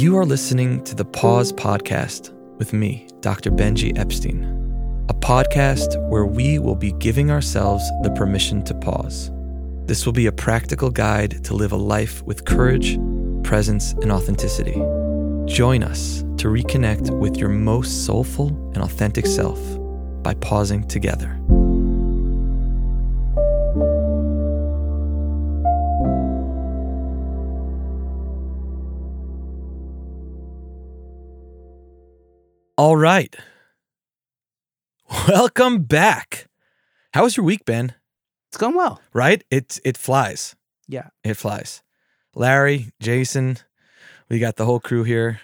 You are listening to the Pause Podcast with me, Dr. Benjy Epstein, a podcast where we will be giving ourselves the permission to pause. This will be a practical guide to live a life with courage, presence, and authenticity. Join us to reconnect with your most soulful and authentic self by pausing together. All right. Welcome back. How was your week, Ben? It's going well. Right? It it flies. Yeah. It flies. Larry, Jason, we got the whole crew here.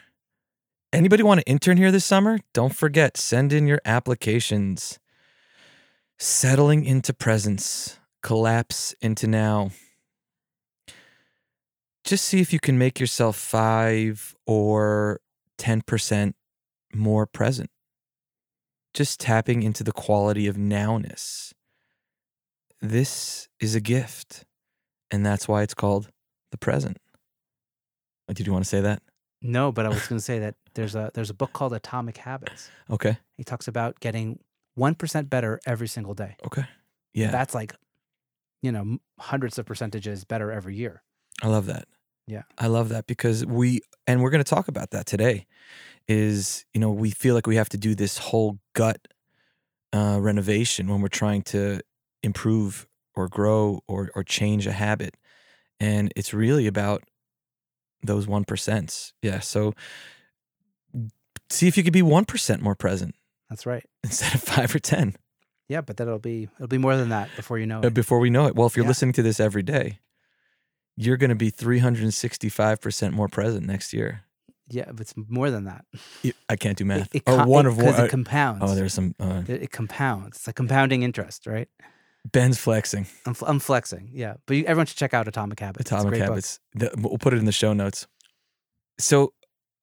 Anybody want to intern here this summer? Don't forget, send in your applications. Settling into presence, collapse into now. Just see if you can make yourself five or 10% more present. Just tapping into the quality of nowness. This is a gift, and that's why it's called the present. Did you want to say that? No, but I was going to say that there's a there's a book called Atomic Habits. Okay. He talks about getting one percent better every single day. Okay. Yeah. That's like, you know, hundreds of percentages better every year. I love that. Yeah. I love that because we, and we're going to talk about that today, is, you know, we feel like we have to do this whole gut uh, renovation when we're trying to improve or grow or, or change a habit. And it's really about those 1%. Yeah. So see if you could be 1% more present That's right. instead of five or 10 Yeah, but then it'll be it'll be more than that before you know uh, it. before we know it. Well, if you're Yeah. listening to this every day, you're going to be 365% more present next year. Yeah, but it's more than that. I can't do It- math. It, or one it- of one. 'cause uh, it compounds. oh, there's some. Uh, it, it compounds. It's a compounding interest, right? Ben's flexing. I'm, fl- I'm flexing. Yeah, but you, everyone should check out Atomic Habits. Atomic. Habits. The, we'll put it in the show notes. So,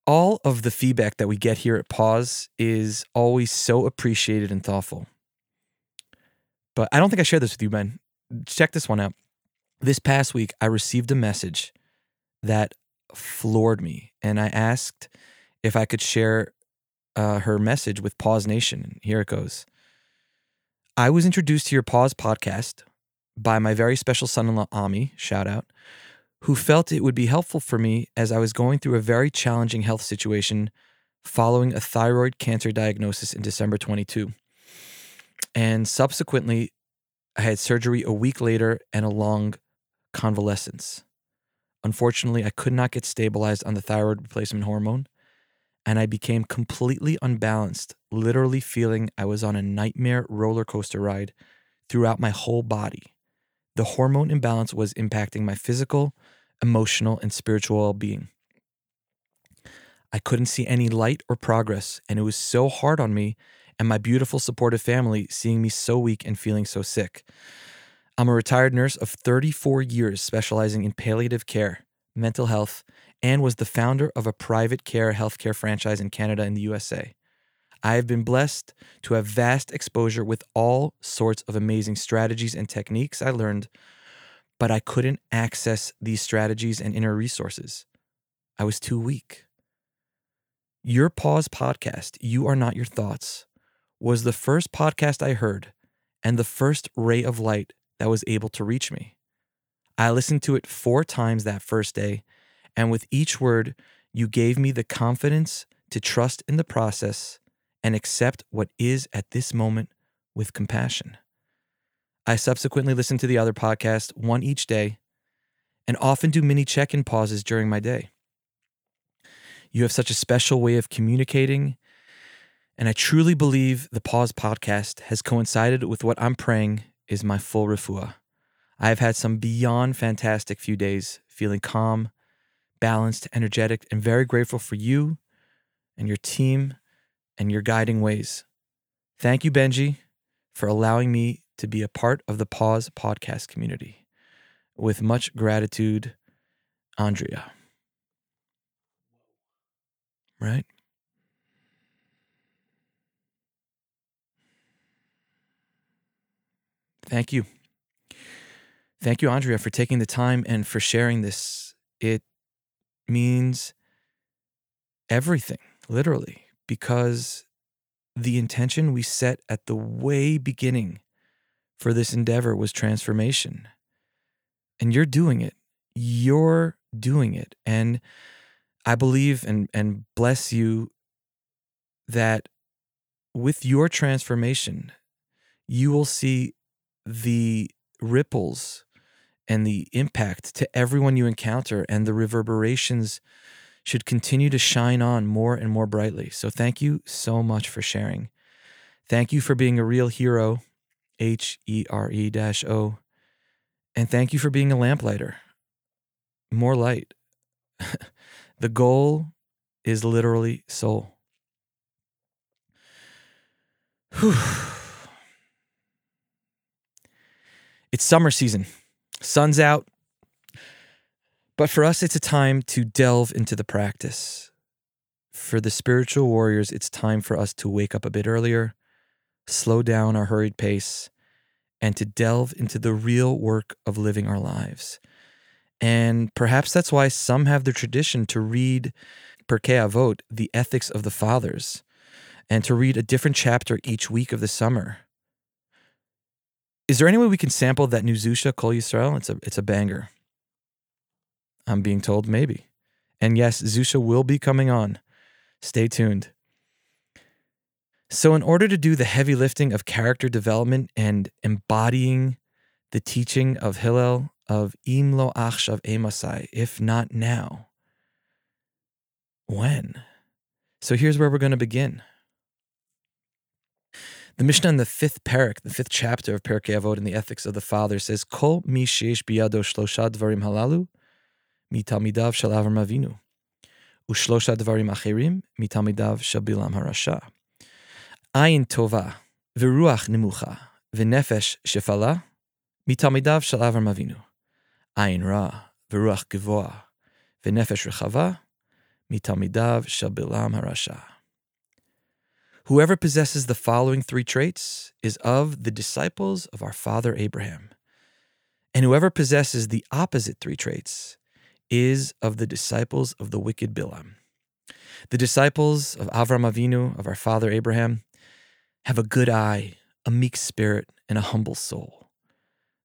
all of the feedback that we get here at Pause is always so appreciated and thoughtful. But I don't think I shared this with you, Ben. Check this one out. This past week, I received a message that floored me, and I asked if I could share uh, her message with Pause Nation. Here it goes. I was introduced to your Pause podcast by my very special son in law, Ami, shout out, who felt it would be helpful for me as I was going through a very challenging health situation following a thyroid cancer diagnosis in December 22. And subsequently, I had surgery a week later and a long convalescence. Unfortunately, I could not get stabilized on the thyroid replacement hormone, and I became completely unbalanced, literally feeling I was on a nightmare roller coaster ride throughout my whole body. The hormone imbalance was impacting my physical, emotional, and spiritual well being. I couldn't see any light or progress, and it was so hard on me and my beautiful, supportive family seeing me so weak and feeling so sick. I'm a retired nurse of 34 years specializing in palliative care, mental health, and was the founder of a private care healthcare franchise in Canada and the USA. I have been blessed to have vast exposure with all sorts of amazing strategies and techniques I learned, but I couldn't access these strategies and inner resources. I was too weak. Your Pause podcast, You Are Not Your Thoughts, was the first podcast I heard and the first ray of light that was able to reach me. I listened to it four times that first day, and with each word, you gave me the confidence to trust in the process and accept what is at this moment with compassion. I subsequently listened to the other podcast, one each day, and often do mini check in pauses during my day. You have such a special way of communicating, and I truly believe the Pause podcast has coincided with what I'm praying is my full refuah. I have had some beyond fantastic few days, feeling calm, balanced, energetic, and very grateful for you and your team and your guiding ways. Thank you, Benjy, for allowing me to be a part of the Pause podcast community. With much gratitude, Andrea. Right? Thank you. Thank you, Andrea, for taking the time and for sharing this. It means everything, literally, because the intention we set at the way beginning for this endeavor was transformation. And you're doing it. You're doing it. And I believe and, and bless you that with your transformation, you will see the ripples and the impact to everyone you encounter and the reverberations should continue to shine on more and more brightly. So thank you so much for sharing. Thank you for being a real hero, H E R E O. And thank you for being a lamplighter. More light. the goal is literally soul. Whew. It's summer season. Sun's out. But for us, it's a time to delve into the practice. For the spiritual warriors, it's time for us to wake up a bit earlier, slow down our hurried pace, and to delve into the real work of living our lives. And perhaps that's why some have the tradition to read Pirkei Avot, the ethics of the fathers, and to read a different chapter each week of the summer. Is there any way we can sample that new Zusha Kol Yisrael? It's a it's a banger. I'm being told maybe. And yes, Zusha will be coming on. Stay tuned. So, in order to do the heavy lifting of character development and embodying the teaching of Hillel of Im lo achshav emasai, if not now, when? So, here's where we're going to begin. The Mishnah in the fifth parak, the fifth chapter of Pirkei Avot in the Ethics of the Father says, "Kol mi biyado shlosha dvarim halalu mitamidav shel Avram Avinu, ushlosha dvarim acherim mitamidav shel harasha. Ayin tova v'ruach nemucha v'nefesh shefala mitamidav shel Avram Avinu. Ayin ra v'ruach gevoa v'nefesh rechava mitamidav shel harasha." Whoever possesses the following three traits is of the disciples of our father Abraham. And whoever possesses the opposite three traits is of the disciples of the wicked Bilam. The disciples of Avram Avinu, of our father Abraham, have a good eye, a meek spirit, and a humble soul.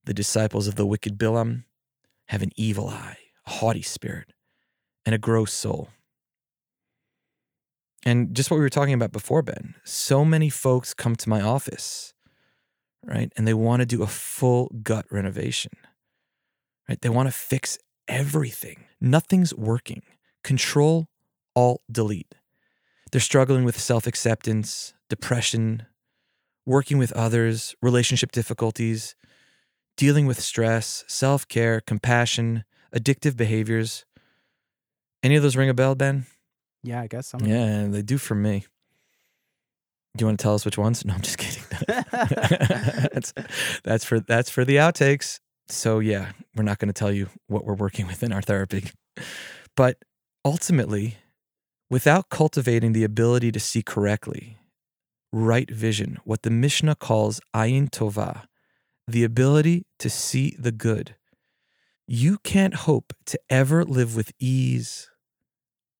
The disciples of the wicked Bilam have an evil eye, a haughty spirit, and a gross soul. And just what we were talking about before, Ben, so many folks come to my office, right? And they want to do a full gut renovation, right? They want to fix everything. Nothing's working. Control, Alt, Delete. They're struggling with self acceptance, depression, working with others, relationship difficulties, dealing with stress, self care, compassion, addictive behaviors. Any of those ring a bell, Ben? Yeah, I guess some. Yeah, they do for me. Do you want to tell us which ones? No, I'm just kidding. that's that's for that's for the outtakes. So yeah, we're not going to tell you what we're working with in our therapy. But ultimately, without cultivating the ability to see correctly, right vision, what the Mishnah calls ayin tova, the ability to see the good, you can't hope to ever live with ease,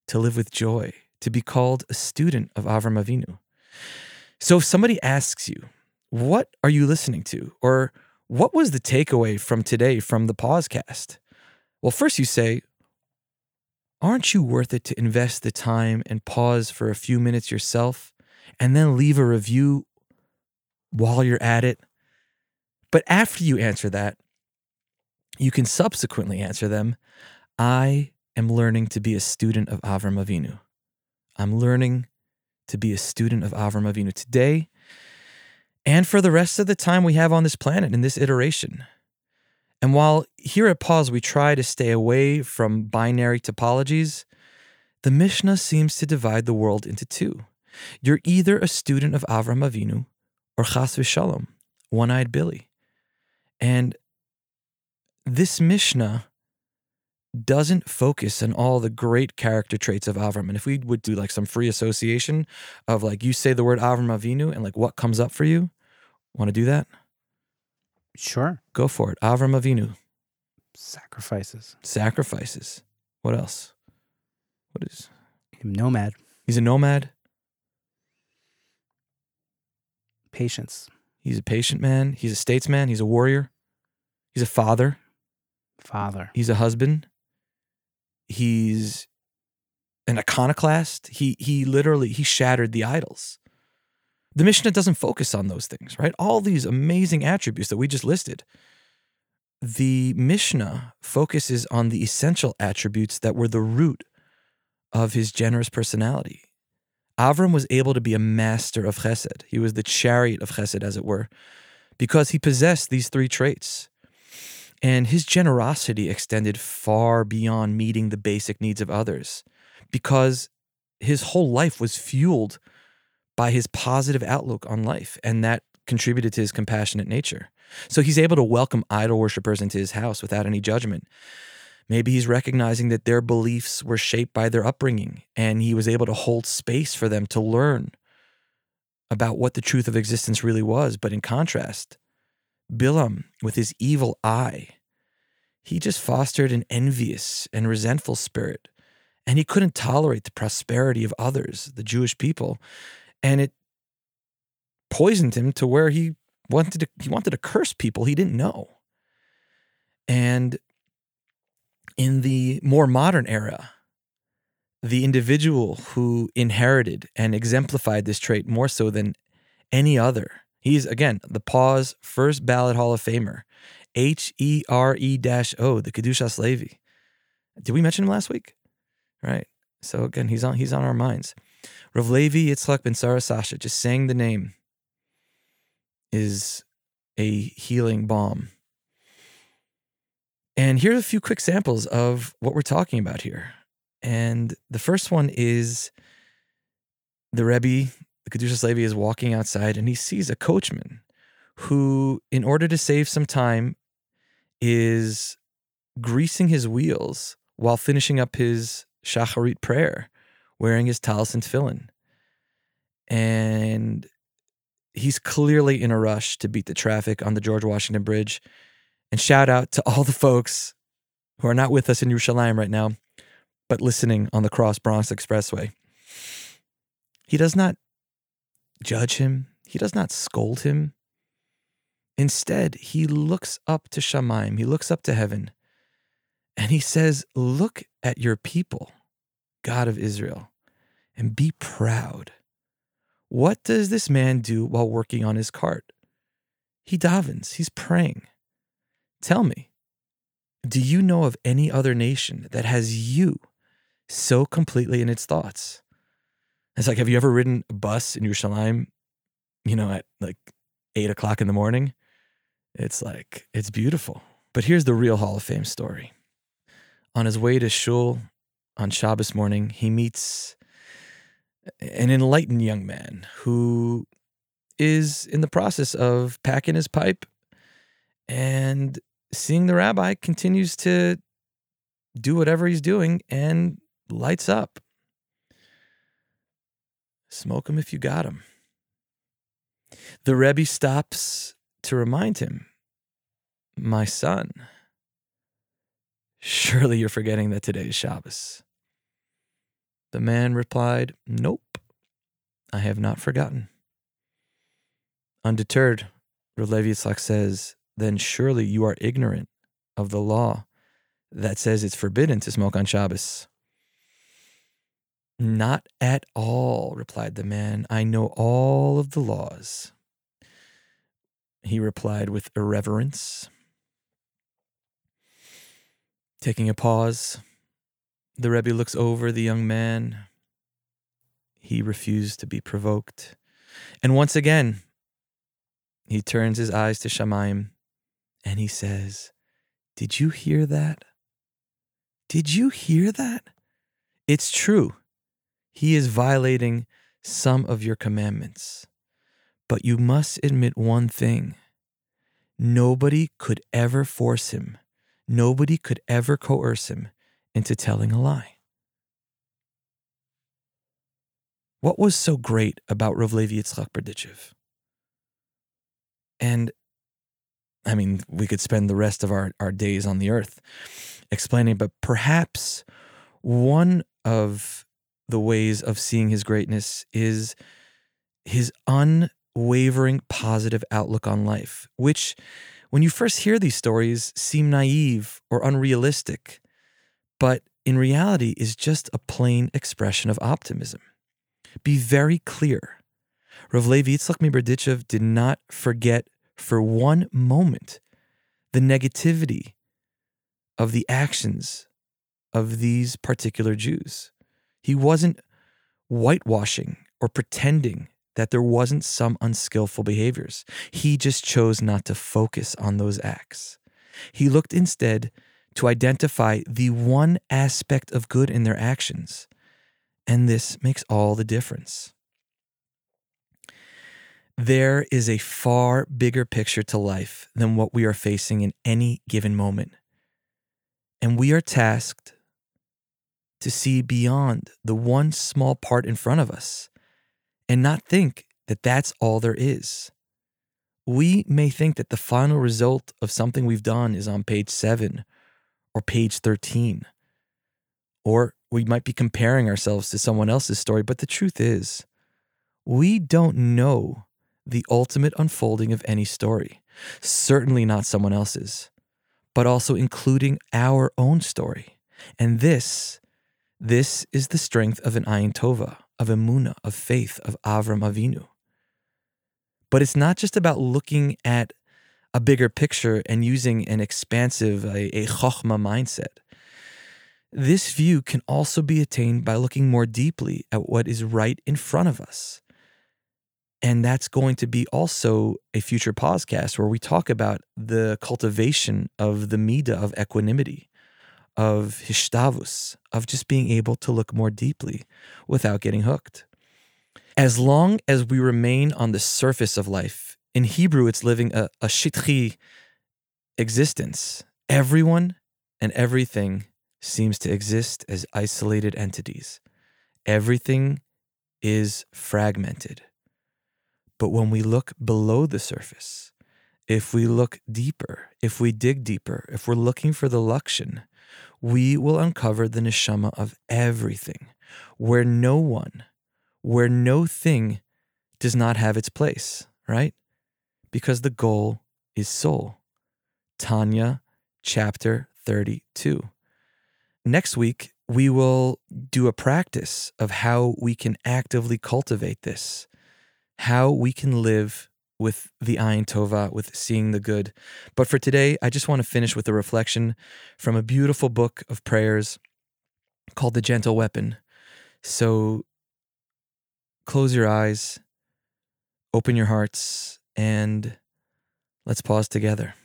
to live with joy, to be called a student of Avram Avinu. So if somebody asks you, what are you listening to? Or what was the takeaway from today from the Pausecast? Well, first you say, aren't you worth it to invest the time and pause for a few minutes yourself and then leave a review while you're at it? But after you answer that, you can subsequently answer them I am learning to be a student of Avram Avinu. I'm learning to be a student of Avram Avinu today and for the rest of the time we have on this planet in this iteration. And while here at Pause we try to stay away from binary topologies, the Mishnah seems to divide the world into two. You're either a student of Avram Avinu or Chas v'Shalom, one-eyed Billy. And this Mishnah doesn't focus on all the great character traits of Avram. And if we would do like some free association of like you say the word Avram Avinu and like what comes up for you, want to do that? Sure. Go for it. Avram Avinu, Sacrifices. sacrifices. What else? What is Nomad. He's a nomad. Patience. He's a patient man. He's a statesman. He's a warrior. He's a father. Father. He's a husband. He's an iconoclast. He he literally he shattered the idols. The Mishnah doesn't focus on those things, right? All these amazing attributes that we just listed. The Mishnah focuses on the essential attributes that were the root of his generous personality. Avram was able to be a master of chesed. He was the chariot of chesed, as it were, because he possessed these three traits. And his generosity extended far beyond meeting the basic needs of others because his whole life was fueled by his positive outlook on life. And that contributed to his compassionate nature. So he's able to welcome idol worshippers into his house without any judgment. Maybe he's recognizing that their beliefs were shaped by their upbringing and he was able to hold space for them to learn about what the truth of existence really was. But in contrast, Bilam, with his evil eye, he just fostered an envious and resentful spirit. And he couldn't tolerate the prosperity of others, the Jewish people. And it poisoned him to where he wanted to he wanted to curse people he didn't know. And in the more modern era, the individual who inherited and exemplified this trait more so than any other. He's again the Pause first ballot Hall of Famer, H E R E dash O, the Kedushas Levi. Did we mention him last week? Right. So again, he's on he's on our minds. Rav Levi Yitzchak ben Sarah Sasha, just saying the name is a healing balm. And here's a few quick samples of what we're talking about here. And the first one is the Rebbe, the Kedushas Levi, is walking outside and he sees a coachman who, in order to save some time, is greasing his wheels while finishing up his shacharit prayer, wearing his talis and tefillin. And he's clearly in a rush to beat the traffic on the George Washington Bridge. And shout out to all the folks who are not with us in Yerushalayim right now, but listening on the Cross Bronx Expressway. He does not judge him, he does not scold him. Instead, he looks up to Shamaim, he looks up to heaven, and he says, Look at your people, God of Israel, and be proud. What does this man do while working on his cart? He davens, he's praying. Tell me, do you know of any other nation that has you so completely in its thoughts? It's like, have you ever ridden a bus in Yerushalayim, you know, at like eight o'clock in the morning? It's like, it's beautiful. But here's the real Hall of Fame story. On his way to Shul on Shabbos morning, he meets an enlightened young man who is in the process of packing his pipe and seeing the rabbi continues to do whatever he's doing and lights up. Smoke him if you got him. The Rebbe stops to remind him, My son, surely you're forgetting that today is Shabbos. The man replied, Nope, I have not forgotten. Undeterred, Rav Levi Yitzchak says, Then surely you are ignorant of the law that says it's forbidden to smoke on Shabbos. Not at all, replied the man. I know all of the laws. He replied with irreverence. Taking a pause, the Rebbe looks over the young man. He refused to be provoked. And once again, he turns his eyes to Shamaim and he says, Did you hear that? Did you hear that? It's true. He is violating some of your commandments. But you must admit one thing nobody could ever force him, nobody could ever coerce him into telling a lie. What was so great about Rav Levi Yitzchak Berdichev? And I mean, we could spend the rest of our, our days on the earth explaining, but perhaps one of the ways of seeing his greatness is his unwavering positive outlook on life, which, when you first hear these stories, seem naive or unrealistic, but in reality is just a plain expression of optimism. Be very clear. Rav Levi Yitzchak Miberdichev did not forget for one moment the negativity of the actions of these particular Jews. He wasn't whitewashing or pretending that there wasn't some unskillful behaviors. He just chose not to focus on those acts. He looked instead to identify the one aspect of good in their actions, and this makes all the difference. There is a far bigger picture to life than what we are facing in any given moment. And we are tasked to see beyond the one small part in front of us and not think that that's all there is. We may think that the final result of something we've done is on page seven or page 13. Or we might be comparing ourselves to someone else's story, but the truth is, we don't know the ultimate unfolding of any story, certainly not someone else's, but also including our own story. And this this is the strength of an Ayin Tova, of Emuna, of faith, of Avram Avinu. But it's not just about looking at a bigger picture and using an expansive, a, a chokhmah mindset. This view can also be attained by looking more deeply at what is right in front of us. And that's going to be also a future podcast where we talk about the cultivation of the midah of equanimity of hishtavus, of just being able to look more deeply without getting hooked. As long as we remain on the surface of life, in Hebrew, it's living a, a shitchi existence. Everyone and everything seems to exist as isolated entities. Everything is fragmented. But when we look below the surface, if we look deeper, if we dig deeper, if we're looking for the lakshan, we will uncover the neshama of everything, where no one, where no thing does not have its place, right? Because the goal is soul. Tanya, chapter 32. Next week, we will do a practice of how we can actively cultivate this, how we can live with the Ayin Tova, with seeing the good. But for today, I just want to finish with a reflection from a beautiful book of prayers called The Gentle Weapon. So close your eyes, open your hearts, and let's pause together.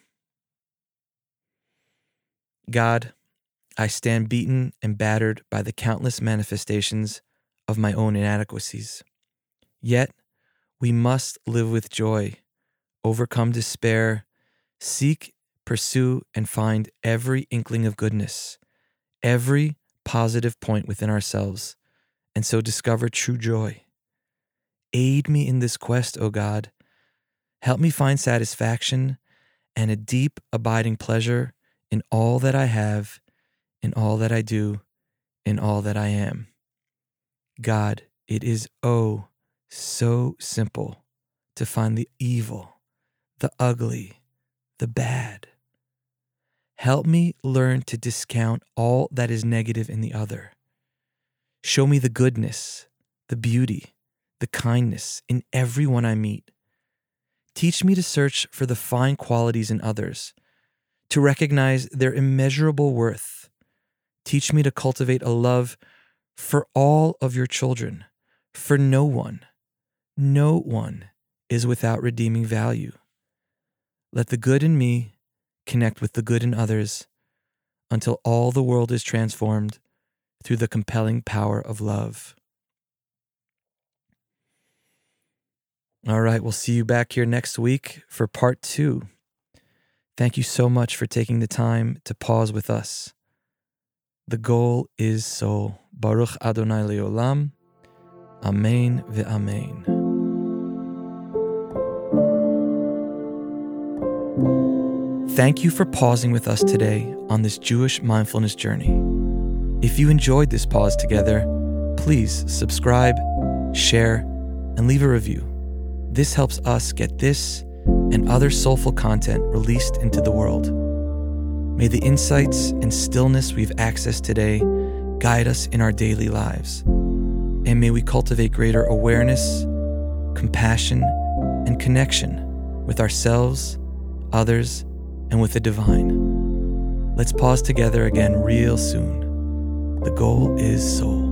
God, I stand beaten and battered by the countless manifestations of my own inadequacies. Yet, we must live with joy, overcome despair, seek, pursue, and find every inkling of goodness, every positive point within ourselves, and so discover true joy. Aid me in this quest, O God. Help me find satisfaction and a deep, abiding pleasure in all that I have, in all that I do, in all that I am. God, it is oh so simple to find the evil, the ugly, the bad. Help me learn to discount all that is negative in the other. Show me the goodness, the beauty, the kindness in everyone I meet. Teach me to search for the fine qualities in others, to recognize their immeasurable worth. Teach me to cultivate a love for all of your children, for no one no one is without redeeming value. Let the good in me connect with the good in others until all the world is transformed through the compelling power of love. All right, we'll see you back here next week for part two. Thank you so much for taking the time to pause with us. The goal is soul. Baruch Adonai Leolam. Amen ve'amen. Thank you for pausing with us today on this Jewish mindfulness journey. If you enjoyed this pause together, please subscribe, share, and leave a review. This helps us get this and other soulful content released into the world. May the insights and stillness we've accessed today guide us in our daily lives. And may we cultivate greater awareness, compassion, and connection with ourselves, others, and with the divine. Let's pause together again real soon. The goal is soul.